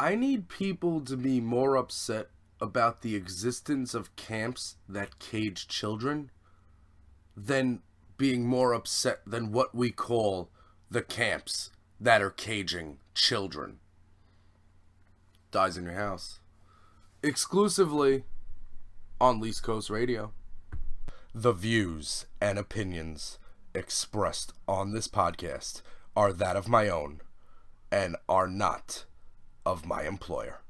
I need people to be more upset about the existence of camps that cage children than being more upset than what we call the camps that are caging children. Dyze in your house. Exclusively on Least Coast Radio. The views and opinions expressed on this podcast are that of my own and are not of my employer.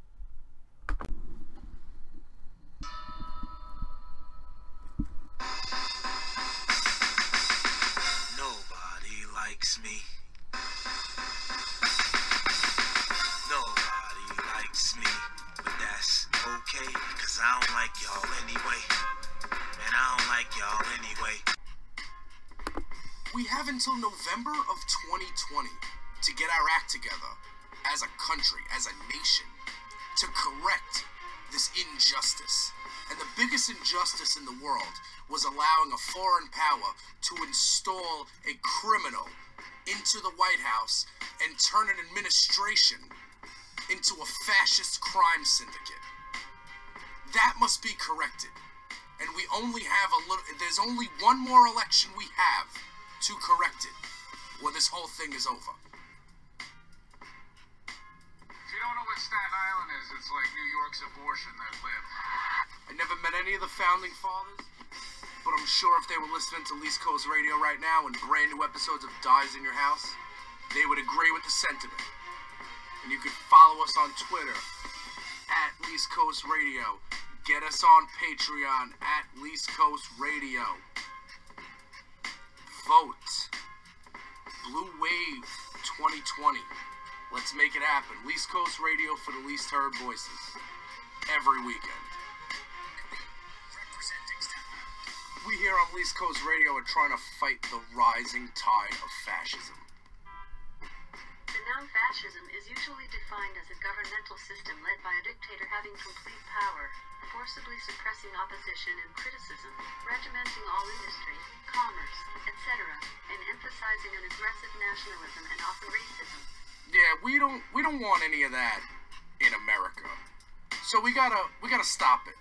Nobody likes me. Nobody likes me. But that's okay, cause I don't like y'all anyway. And I don't like y'all anyway. We have until November of 2020 to get our act together as a country, as a nation, to correct this injustice. And the biggest injustice in the world was allowing a foreign power to install a criminal into the White House and turn an administration into a fascist crime syndicate. That must be corrected. And we only have a little, there's only one more election we have to correct it, or this whole thing is over. Staten Island is, it's like New York's abortion that lived. I never met any of the founding fathers, but I'm sure if they were listening to Least Coast Radio right now and brand new episodes of Dyze in Your House, they would agree with the sentiment. And you can follow us on Twitter at Least Coast Radio. Get us on Patreon at Least Coast Radio. Vote. Blue Wave 2020. Let's make it happen. Least Coast Radio for the least heard voices. Every weekend. We here on Least Coast Radio are trying to fight the rising tide of fascism. The noun fascism is usually defined as a governmental system led by a dictator having complete power, forcibly suppressing opposition and criticism, regimenting all industry, commerce, etc., and emphasizing an aggressive nationalism and often racism. Yeah, we don't we don't want any of that in America. So we gotta we gotta stop it.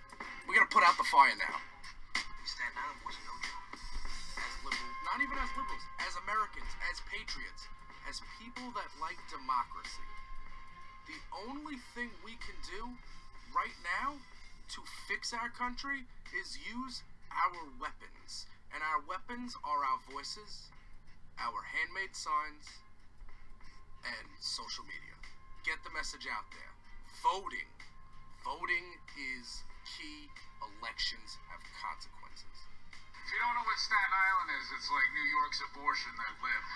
We gotta put out the fire now. Staten Island was no joke. As liberals, not even as liberals, as Americans, as patriots, as people that like democracy. The only thing we can do right now to fix our country is use our weapons. And our weapons are our voices, our handmade signs, and social media. Get the message out there. Voting. Voting is key. Elections have consequences. If you don't know what Staten Island is, it's like New York's abortion that lived.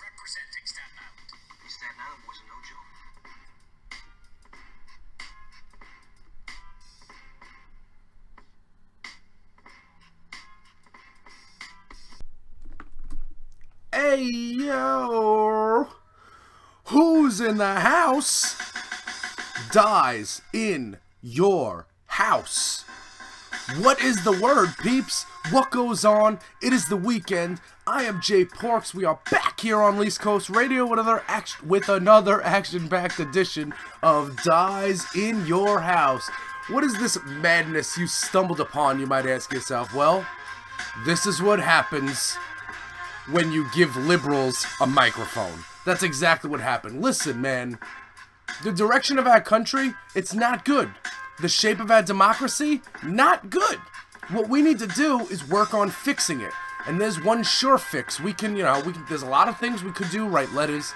Representing Staten Island. Staten Island was no joke. Hey yo! Who's in the house? Dyze in your house. What is the word, peeps? What goes on? It is the weekend. I am Jay Parks. We are back here on Least Coast Radio with another action with another action-packed edition of Dyze in Your House. What is this madness you stumbled upon, you might ask yourself? Well, this is what happens when you give liberals a microphone. That's exactly what happened. Listen, man, the direction of our country, it's not good. The shape of our democracy, not good. What we need to do is work on fixing it. And there's one sure fix. We can, you know, we can, there's a lot of things we could do, write letters,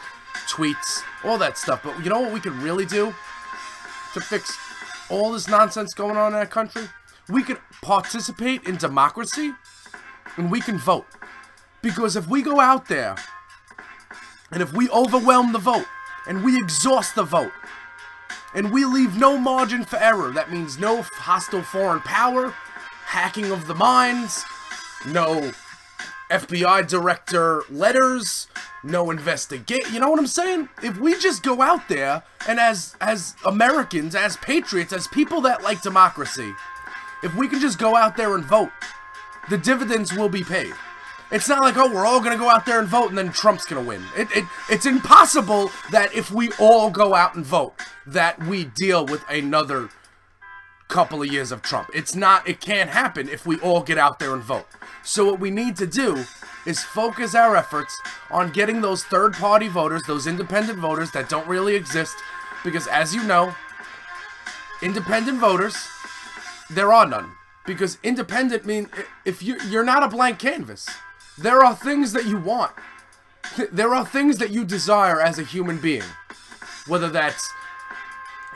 tweets, all that stuff. But you know what we could really do to fix all this nonsense going on in our country? We could participate in democracy and we can vote. Because if we go out there and if we overwhelm the vote and we exhaust the vote and we leave no margin for error, that means no hostile foreign power, hacking of the minds, no FBI director letters, no investigate. You know what I'm saying? If we just go out there and as as Americans, as patriots, as people that like democracy, if we can just go out there and vote, the dividends will be paid. It's not like, oh, we're all going to go out there and vote and then Trump's going to win. It, it, it's impossible that if we all go out and vote, that we deal with another couple of years of Trump. It's not, it can't happen if we all get out there and vote. So, what we need to do is focus our efforts on getting those third party voters, those independent voters that don't really exist, because as you know, independent voters, there are none. Because independent mean if you you're not a blank canvas. There are things that you want. There are things that you desire as a human being. Whether that's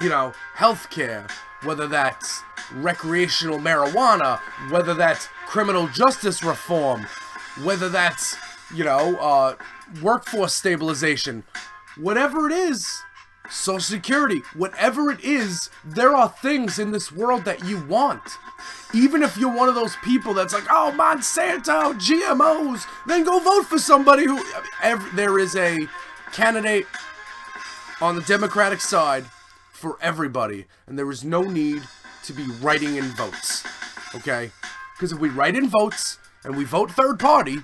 you know, healthcare, whether that's recreational marijuana, whether that's criminal justice reform, whether that's, you know, uh, workforce stabilization, whatever it is, Social Security, whatever it is, there are things in this world that you want. Even if you're one of those people that's like, oh, Monsanto, GMOs, then go vote for somebody who. Every, there is a candidate on the Democratic side for everybody, and there is no need to be writing in votes. Okay? Because if we write in votes and we vote third party,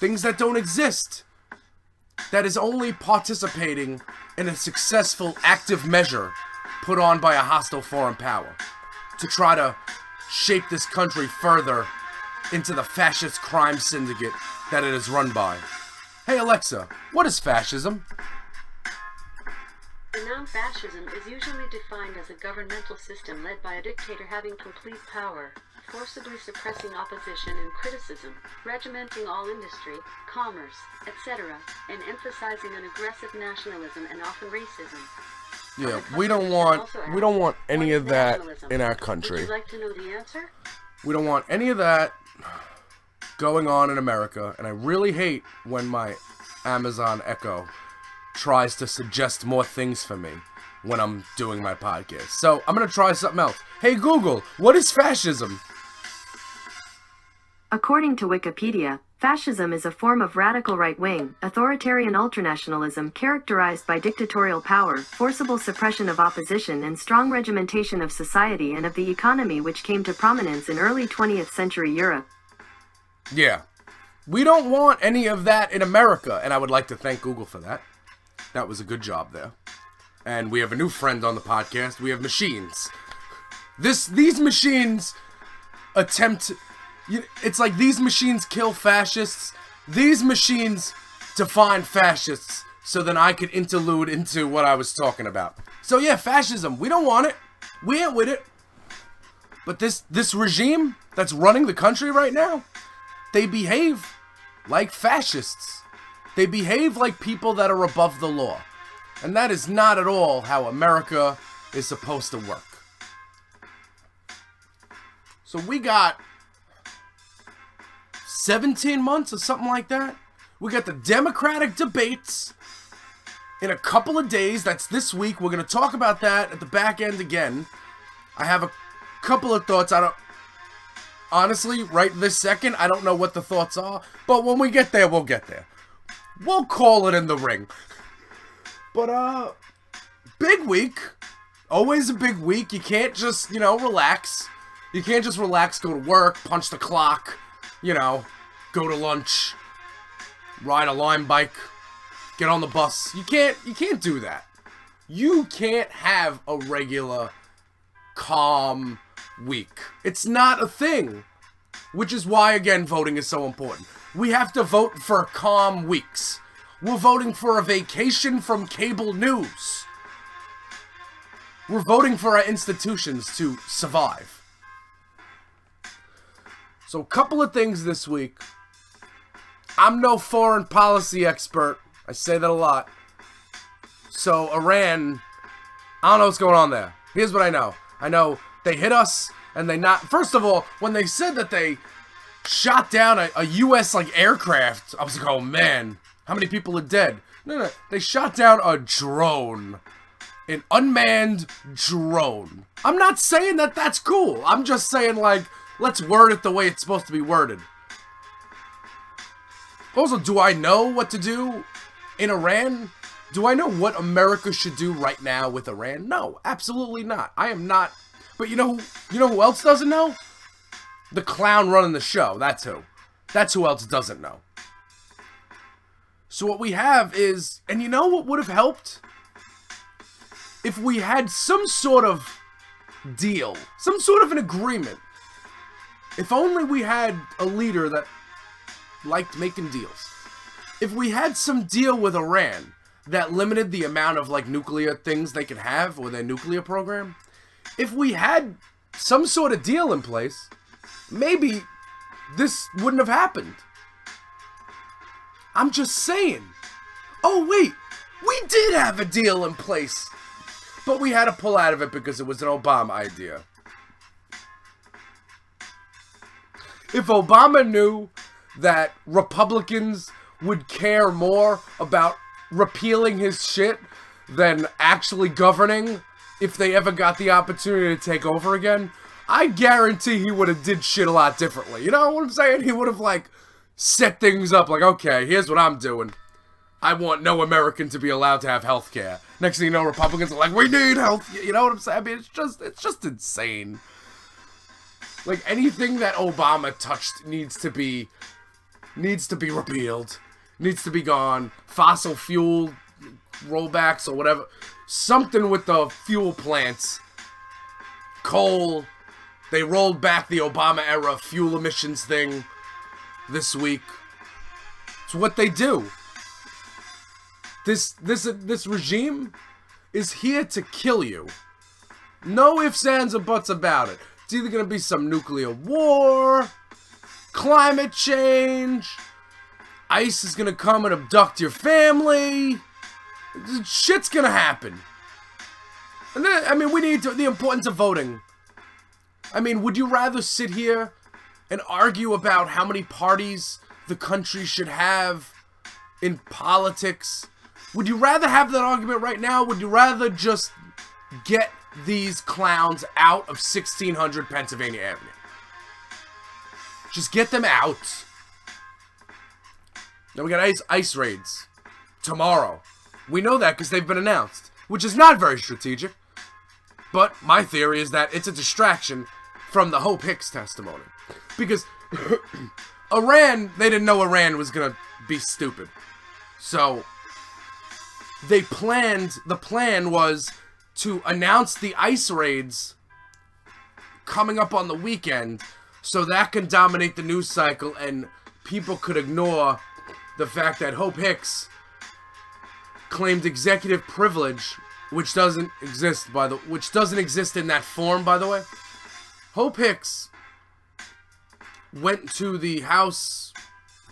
things that don't exist, that is only participating in a successful active measure put on by a hostile foreign power to try to shape this country further into the fascist crime syndicate that it is run by. Hey Alexa, what is fascism? The noun fascism is usually defined as a governmental system led by a dictator having complete power, forcibly suppressing opposition and criticism, regimenting all industry, commerce, etc., and emphasizing an aggressive nationalism and often racism. Yeah, we don't want we don't want any of that in our country. you like to know the answer? We don't want any of that going on in America, and I really hate when my Amazon Echo tries to suggest more things for me when I'm doing my podcast. So I'm gonna try something else. Hey Google, what is fascism? According to Wikipedia, fascism is a form of radical right wing, authoritarian ultranationalism characterized by dictatorial power, forcible suppression of opposition, and strong regimentation of society and of the economy, which came to prominence in early 20th century Europe. Yeah. We don't want any of that in America, and I would like to thank Google for that. That was a good job there. And we have a new friend on the podcast. We have machines. This these machines attempt you- it's like these machines kill fascists. These machines define fascists so then I could interlude into what I was talking about. So yeah, fascism, we don't want it. We ain't with it. But this this regime that's running the country right now, they behave like fascists. They behave like people that are above the law. And that is not at all how America is supposed to work. So we got 17 months or something like that. We got the Democratic debates in a couple of days. That's this week. We're going to talk about that at the back end again. I have a couple of thoughts. I don't honestly, right this second, I don't know what the thoughts are, but when we get there, we'll get there. We'll call it in the ring. But uh big week. Always a big week. You can't just, you know, relax. You can't just relax, go to work, punch the clock, you know, go to lunch, ride a lime bike, get on the bus. You can't you can't do that. You can't have a regular calm week. It's not a thing. Which is why, again, voting is so important. We have to vote for calm weeks. We're voting for a vacation from cable news. We're voting for our institutions to survive. So, a couple of things this week. I'm no foreign policy expert. I say that a lot. So, Iran, I don't know what's going on there. Here's what I know. I know they hit us and they not. First of all, when they said that they shot down a, a U.S. like aircraft, I was like, oh man, how many people are dead? No, no, they shot down a drone, an unmanned drone. I'm not saying that that's cool. I'm just saying like, let's word it the way it's supposed to be worded. Also, do I know what to do in Iran? Do I know what America should do right now with Iran? No, absolutely not. I am not. But you know, who, you know who else doesn't know? The clown running the show. That's who. That's who else doesn't know. So what we have is, and you know what would have helped? if we had some sort of deal, some sort of an agreement, if only we had a leader that liked making deals. If we had some deal with Iran that limited the amount of like nuclear things they could have or their nuclear program, if we had some sort of deal in place, maybe this wouldn't have happened. I'm just saying. Oh, wait, we did have a deal in place, but we had to pull out of it because it was an Obama idea. If Obama knew that Republicans would care more about repealing his shit than actually governing if they ever got the opportunity to take over again, I guarantee he would have did shit a lot differently. You know what I'm saying? He would have like set things up like, okay, here's what I'm doing. I want no American to be allowed to have health care. Next thing you know, Republicans are like, we need health. You know what I'm saying? I mean, it's just, it's just insane. Like anything that Obama touched needs to be, needs to be repealed, needs to be gone. Fossil fuel rollbacks or whatever, something with the fuel plants, coal. They rolled back the Obama era fuel emissions thing this week. It's what they do. This this this regime is here to kill you. No ifs, ands, or buts about it. It's either gonna be some nuclear war, climate change, ICE is gonna come and abduct your family. Shit's gonna happen. And then, I mean, we need to, the importance of voting. I mean, would you rather sit here and argue about how many parties the country should have in politics? Would you rather have that argument right now? Would you rather just get these clowns out of 1600 Pennsylvania Avenue? Just get them out. Now we got ice, ice raids tomorrow. We know that because they've been announced, which is not very strategic. But my theory is that it's a distraction from the Hope Hicks testimony. Because Iran, they didn't know Iran was going to be stupid. So they planned, the plan was to announce the ice raids coming up on the weekend so that can dominate the news cycle and people could ignore the fact that Hope Hicks claimed executive privilege which doesn't exist by the which doesn't exist in that form by the way. Hope hicks went to the house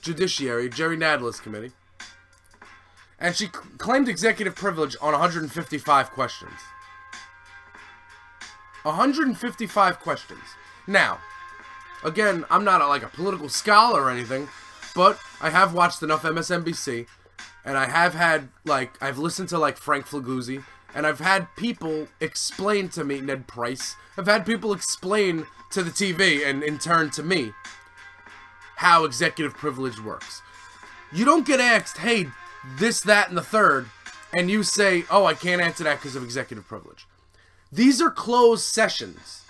judiciary jerry nadler's committee and she claimed executive privilege on 155 questions 155 questions now again i'm not a, like a political scholar or anything but i have watched enough msnbc and I have had like I've listened to like Frank Figliuzzi, and I've had people explain to me Ned Price. I've had people explain to the TV and in turn to me how executive privilege works. You don't get asked, "Hey, this, that, and the third, and you say, "Oh, I can't answer that because of executive privilege." These are closed sessions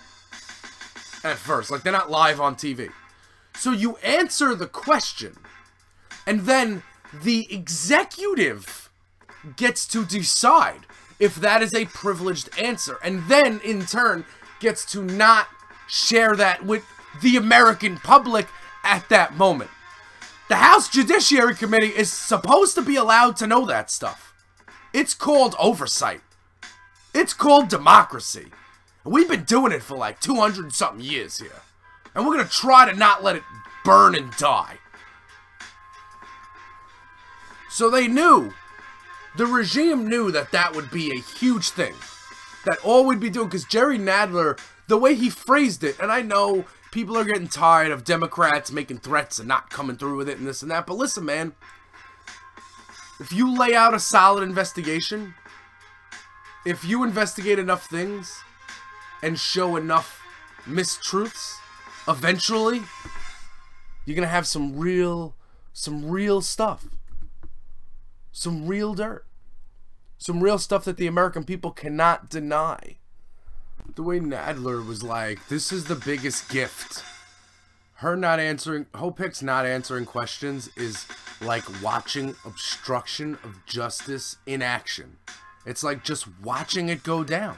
at first, like they're not live on TV. So you answer the question, and then the executive gets to decide if that is a privileged answer, and then in turn gets to not share that with the American public at that moment. The House Judiciary Committee is supposed to be allowed to know that stuff. It's called oversight. It's called democracy. And we've been doing it for like 200 something years here. And we're going to try to not let it burn and die. So they knew, the regime knew that that would be a huge thing. That all we'd be doing, because Jerry Nadler, the way he phrased it, and I know people are getting tired of Democrats making threats and not coming through with it and this and that, but listen, man, if you lay out a solid investigation, if you investigate enough things and show enough mistruths, eventually, you're gonna have some real, some real stuff some real dirt. Some real stuff that the American people cannot deny. The way Nadler was like, this is the biggest gift. Her not answering, Hope Hicks not answering questions is like watching obstruction of justice in action. It's like just watching it go down.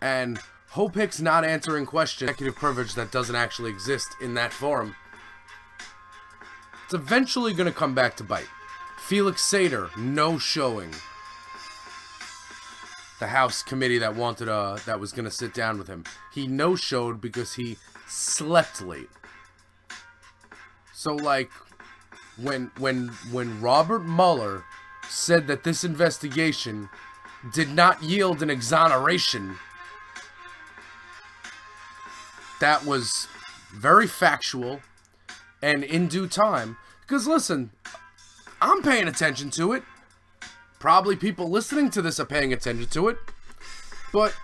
And Hope Hicks not answering questions, executive privilege that doesn't actually exist in that forum. It's eventually going to come back to bite. Felix Sater, no showing. The House committee that wanted uh that was to sit down with him. He no showed because he slept late. So like when when when Robert Mueller said that this investigation did not yield an exoneration that was very factual and in due time because listen I'm paying attention to it probably people listening to this are paying attention to it but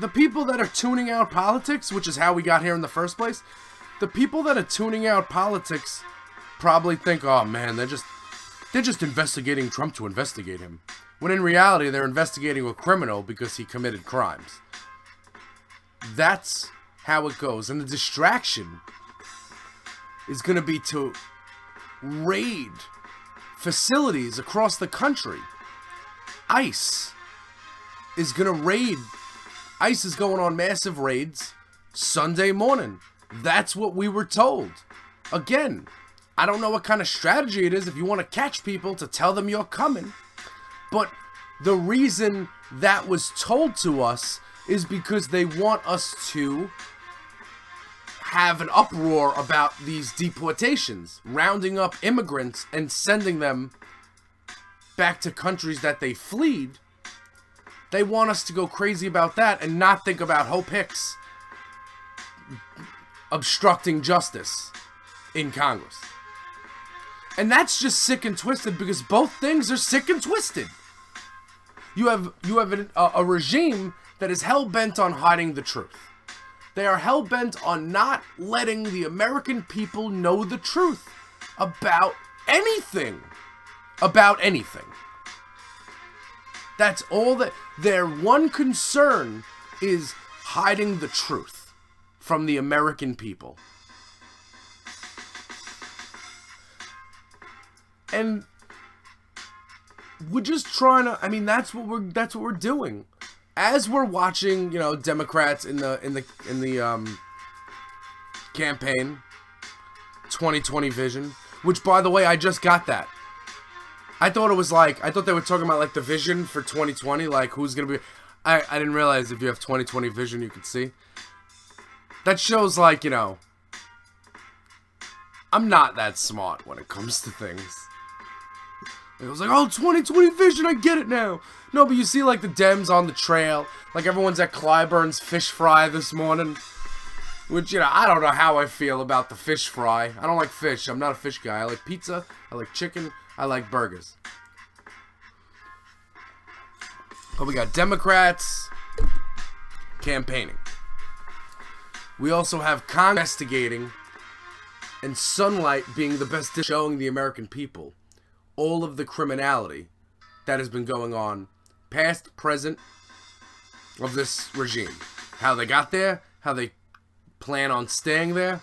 the people that are tuning out politics which is how we got here in the first place the people that are tuning out politics probably think, oh man, they're just they're just investigating Trump to investigate him. When in reality they're investigating a criminal because he committed crimes. That's how it goes. And the distraction is gonna be to raid facilities across the country. ICE is gonna raid ICE is going on massive raids Sunday morning. That's what we were told. Again, I don't know what kind of strategy it is if you want to catch people to tell them you're coming. But the reason that was told to us is because they want us to have an uproar about these deportations, rounding up immigrants and sending them back to countries that they fled. They want us to go crazy about that and not think about Hope Hicks obstructing justice in Congress. And that's just sick and twisted because both things are sick and twisted. You have you have a, a regime that is hell bent on hiding the truth. They are hell bent on not letting the American people know the truth about anything. About anything. That's all that their one concern is hiding the truth from the American people. And we're just trying to I mean that's what we're that's what we're doing. As we're watching, you know, Democrats in the in the in the um campaign 2020 vision, which by the way, I just got that. I thought it was like I thought they were talking about like the vision for 2020, like who's gonna be. I I didn't realize if you have 2020 vision, you could see. That shows like you know. I'm not that smart when it comes to things. It was like, oh, 2020 vision, I get it now. No, but you see like the Dems on the trail, like everyone's at Clyburn's fish fry this morning. Which, you know, I don't know how I feel about the fish fry. I don't like fish. I'm not a fish guy. I like pizza. I like chicken. I like burgers. But we got Democrats campaigning. We also have Congress investigating and Sunlight being the best showing the American people all of the criminality that has been going on, past, present, of this regime. How they got there, how they plan on staying there.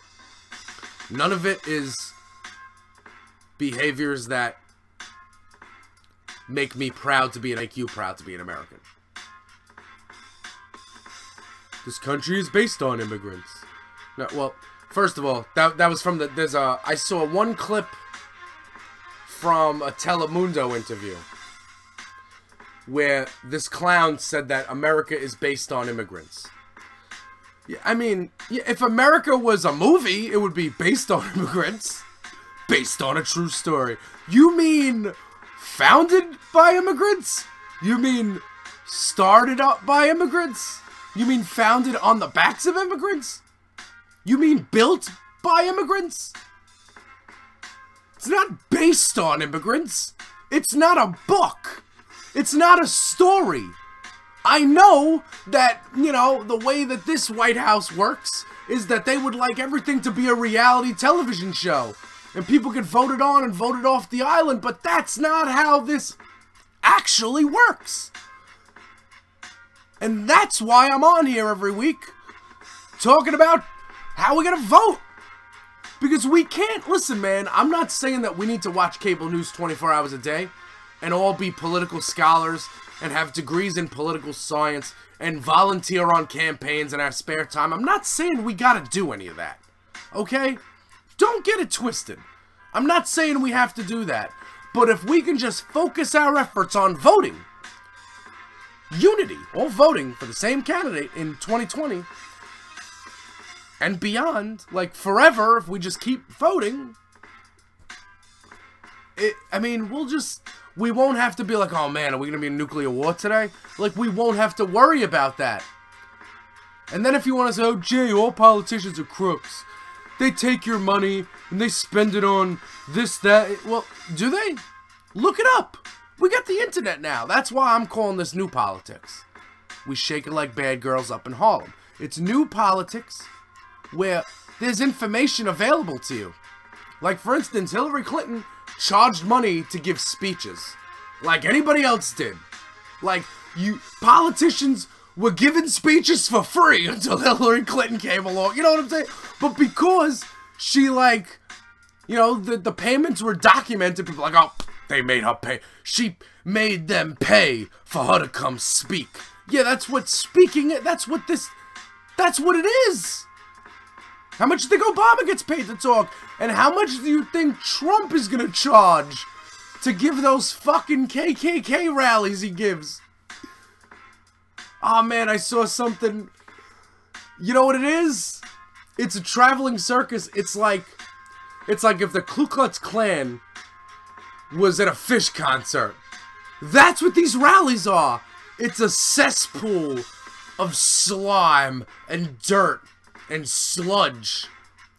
None of it is behaviors that make me proud to be make you proud to be an American. This country is based on immigrants. No, well, first of all, that that was from the there's a I saw one clip from a Telemundo interview where this clown said that America is based on immigrants. Yeah, I mean, if America was a movie, it would be based on immigrants. Based on a true story. You mean founded by immigrants? You mean started up by immigrants? You mean founded on the backs of immigrants? You mean built by immigrants? It's not based on immigrants. It's not a book. It's not a story. I know that, you know, the way that this White House works is that they would like everything to be a reality television show. And people get voted on and voted off the island, but that's not how this actually works. And that's why I'm on here every week talking about how we're going to vote. Because we can't, listen, man, I'm not saying that we need to watch cable news 24 hours a day and all be political scholars and have degrees in political science and volunteer on campaigns in our spare time. I'm not saying we gotta do any of that. Okay? Don't get it twisted. I'm not saying we have to do that. But if we can just focus our efforts on voting, unity, all voting for the same candidate in 2020 and beyond, like forever, if we just keep voting, it, I mean, we'll just, we won't have to be like, oh man, are we gonna be in nuclear war today? Like, we won't have to worry about that. And then if you want to say, oh, Jay, all politicians are crooks. They take your money and they spend it on this, that. Well, do they? Look it up. We got the internet now. That's why I'm calling this new politics. We shake it like bad girls up in Harlem. It's new politics where there's information available to you. Like, for instance, Hillary Clinton charged money to give speeches, like anybody else did. Like, you politicians were giving speeches for free until Hillary Clinton came along. You know what I'm saying? But because she, like, you know, the, the payments were documented, people like, oh, they made her pay. She made them pay for her to come speak. Yeah, that's what speaking, that's what this, that's what it is. How much do you think Obama gets paid to talk? And how much do you think Trump is gonna charge to give those fucking KKK rallies he gives? Oh man, I saw something. You know what it is? It's a traveling circus. It's like, it's like if the Ku Klux Klan was at a Phish concert. That's what these rallies are. It's a cesspool of slime and dirt and sludge.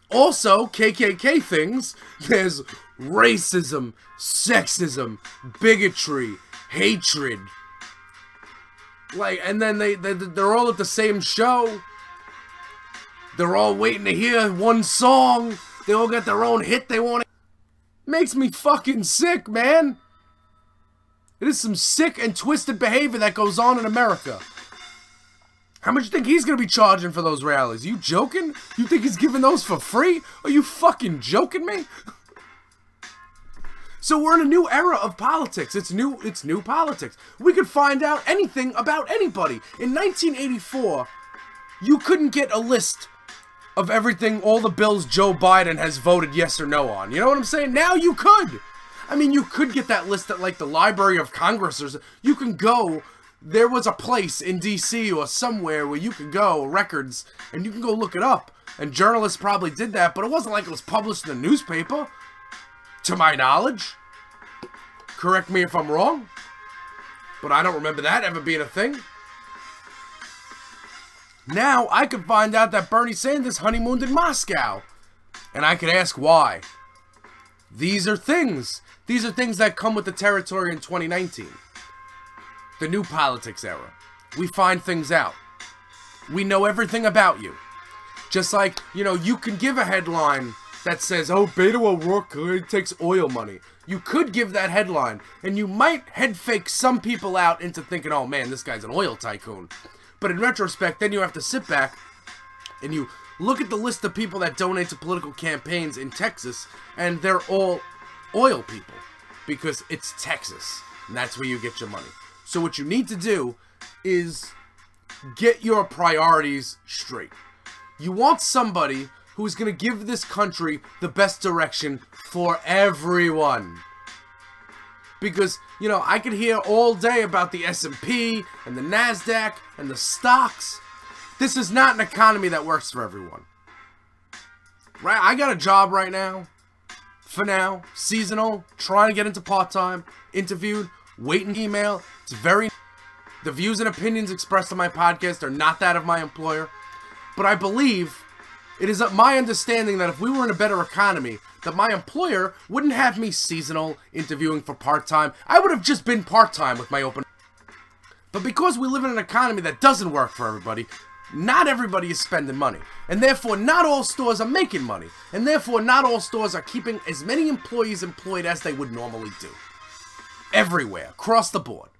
Also, KKK things, there's racism, sexism, bigotry, hatred. Like, and then they, they they're all at the same show. They're all waiting to hear one song. They all got their own hit they want. Makes me fucking sick, man. It is some sick and twisted behavior that goes on in America. How much you think he's gonna be charging for those rallies? You joking? You think he's giving those for free? Are you fucking joking me? So we're in a new era of politics. It's new it's new politics. We could find out anything about anybody. In 1984, you couldn't get a list of everything all the bills Joe Biden has voted yes or no on. You know what I'm saying? Now you could. I mean, you could get that list at like the Library of Congress or you can go there was a place in DC or somewhere where you could go, records, and you can go look it up. And journalists probably did that, but it wasn't like it was published in the newspaper. To my knowledge. Correct me if I'm wrong. But I don't remember that ever being a thing. Now I could find out that Bernie Sanders honeymooned in Moscow. And I could ask why. These are things. These are things that come with the territory in 2019 the new politics era. We find things out. We know everything about you. Just like, you know, you can give a headline that says, oh, Beto O'Rourke takes oil money. You could give that headline, and you might head fake some people out into thinking, oh man, this guy's an oil tycoon. But in retrospect, then you have to sit back and you look at the list of people that donate to political campaigns in Texas, and they're all oil people because it's Texas, and that's where you get your money. So what you need to do is get your priorities straight. You want somebody who's going to give this country the best direction for everyone. Because, you know, I could hear all day about the S&P and the NASDAQ and the stocks. This is not an economy that works for everyone. Right? I got a job right now. For now. Seasonal. Trying to get into part-time. Interviewed. Waiting email. It's very... The views and opinions expressed on my podcast are not that of my employer. But I believe it is my understanding that if we were in a better economy, that my employer wouldn't have me seasonal, interviewing for part-time. I would have just been part-time with my open... But because we live in an economy that doesn't work for everybody, not everybody is spending money. And therefore, not all stores are making money. And therefore, not all stores are keeping as many employees employed as they would normally do. Everywhere, across the board.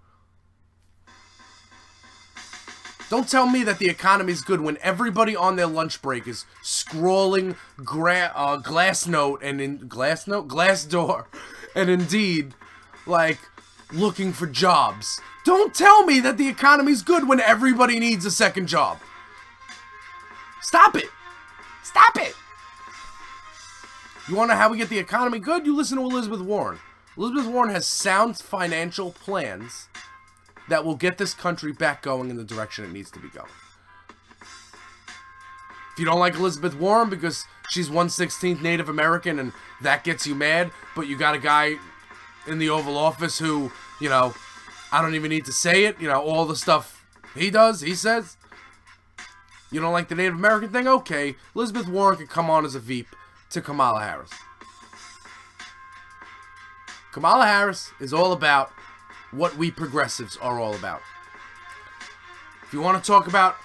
Don't tell me that the economy is good when everybody on their lunch break is scrolling gra uh, Glassnote and in Glassnote, Glassdoor, and Indeed, like looking for jobs Don't tell me that the economy's good when everybody needs a second job. Stop it. Stop it. You want to know how we get the economy good? You listen to Elizabeth Warren. Elizabeth Warren has sound financial plans that will get this country back going in the direction it needs to be going. If you don't like Elizabeth Warren because she's 116th Native American and that gets you mad, but you got a guy in the Oval Office who, you know, I don't even need to say it, you know, all the stuff he does, he says. You don't like the Native American thing? Okay, Elizabeth Warren could come on as a Veep to Kamala Harris. Kamala Harris is all about what we progressives are all about. If you want to talk about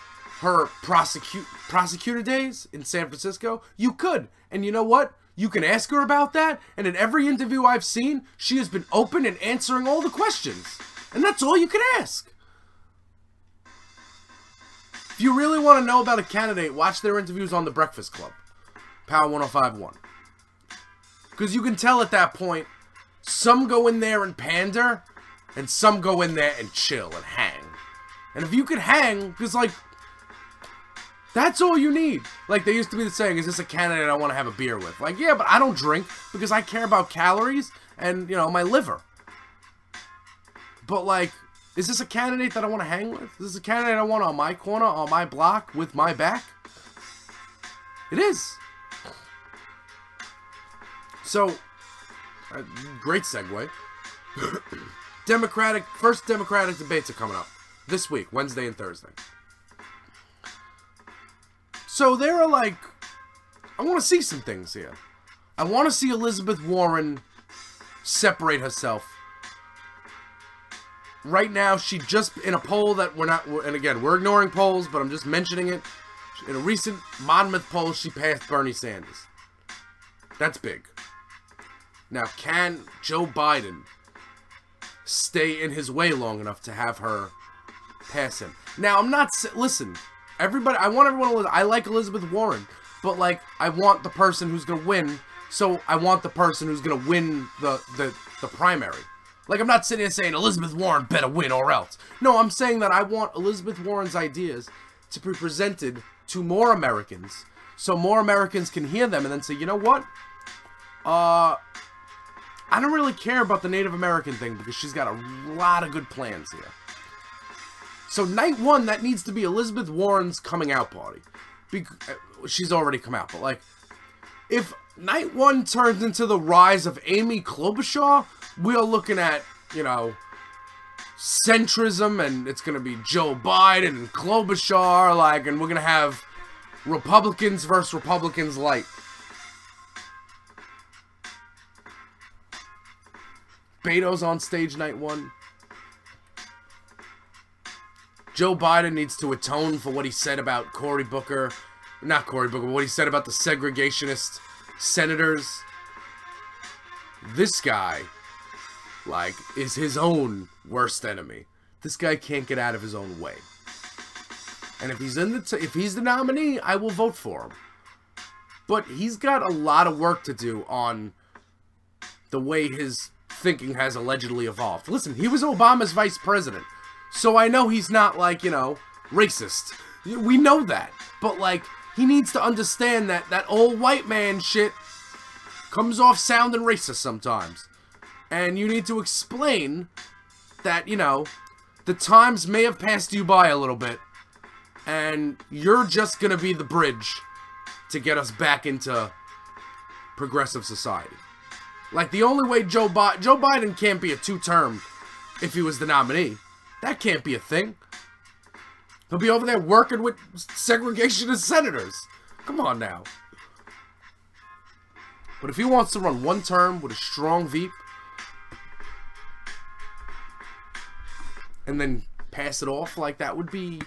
her prosecute prosecutor days in San Francisco, you could. And you know what? You can ask her about that, and in every interview I've seen, she has been open and answering all the questions. And that's all you can ask. If you really want to know about a candidate, watch their interviews on The Breakfast Club, Power 1051. Because you can tell at that point, some go in there and pander, and some go in there and chill and hang. And if you could hang, because, like, that's all you need. Like, they used to be the saying, is this a candidate I want to have a beer with? Like, yeah, but I don't drink because I care about calories and, you know, my liver. But, like, is this a candidate that I want to hang with? Is this a candidate I want on my corner, on my block, with my back? It is. So, uh, great segue. Democratic, first Democratic debates are coming up this week, Wednesday and Thursday. So there are like, I want to see some things here. I want to see Elizabeth Warren separate herself. Right now, she just in a poll that we're not, and again, we're ignoring polls, but I'm just mentioning it. In a recent Monmouth poll, she passed Bernie Sanders. That's big. Now, can Joe Biden stay in his way long enough to have her pass him? Now, I'm not. Listen, everybody. I want everyone to. I like Elizabeth Warren, but like, I want the person who's gonna win. So I want the person who's gonna win the the the primary. Like, I'm not sitting here saying Elizabeth Warren better win or else. No, I'm saying that I want Elizabeth Warren's ideas to be presented to more Americans, so more Americans can hear them and then say, you know what? Uh, I don't really care about the Native American thing because she's got a lot of good plans here. So night one, that needs to be Elizabeth Warren's coming out party. Be- uh, she's already come out, but like, if night one turns into the rise of Amy Klobuchar, we are looking at, you know, centrism, and it's gonna be Joe Biden and Klobuchar, like, and we're gonna have Republicans versus Republicans light. Beto's on stage night one. Joe Biden needs to atone for what he said about Cory Booker. Not Cory Booker, what he said about the segregationist senators. This guy, like, is his own worst enemy. This guy can't get out of his own way. And if he's in the if he's the nominee, I will vote for him. But he's got a lot of work to do on the way his thinking has allegedly evolved. Listen, he was Obama's vice president. So I know he's not like, you know, racist. We know that. But like he needs to understand that that old white man shit comes off sounding racist sometimes. And you need to explain that, you know, the times may have passed you by a little bit and you're just to be the bridge to get us back into progressive society. Like the only way Joe Biden Joe Biden can't be a two-term if he was the nominee. That can't be a thing. He'll be over there working with segregationist senators. Come on now. But if he wants to run one term with a strong Veep and then pass it off like that would be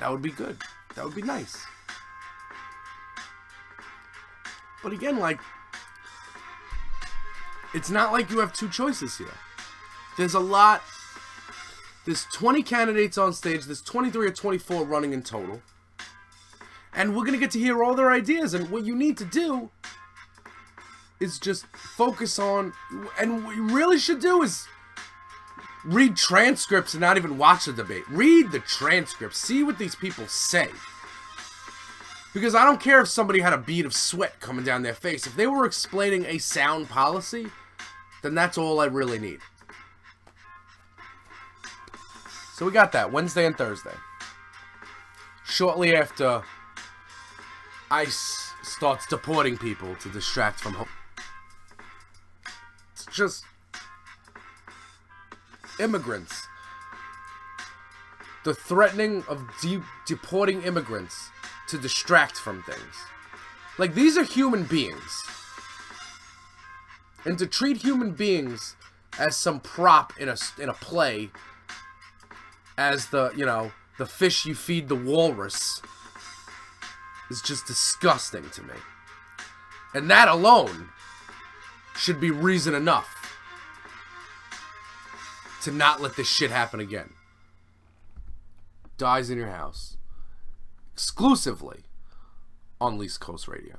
that would be good. That would be nice. But again, like it's not like you have two choices here. There's a lot there's 20 candidates on stage. There's 23 or 24 running in total. And we're going to get to hear all their ideas. And what you need to do is just focus on. And what you really should do is read transcripts and not even watch the debate. Read the transcripts. See what these people say. Because I don't care if somebody had a bead of sweat coming down their face. If they were explaining a sound policy, then that's all I really need. So we got that Wednesday and Thursday. Shortly after ICE starts deporting people to distract from Hope. It's just immigrants. The threatening of de- deporting immigrants to distract from things. Like, these are human beings. And to treat human beings as some prop in a, in a play, as the, you know, the fish you feed the walrus, is just disgusting to me. And that alone should be reason enough to not let this shit happen again. Dyze in your house. Exclusively on Least Coast Radio.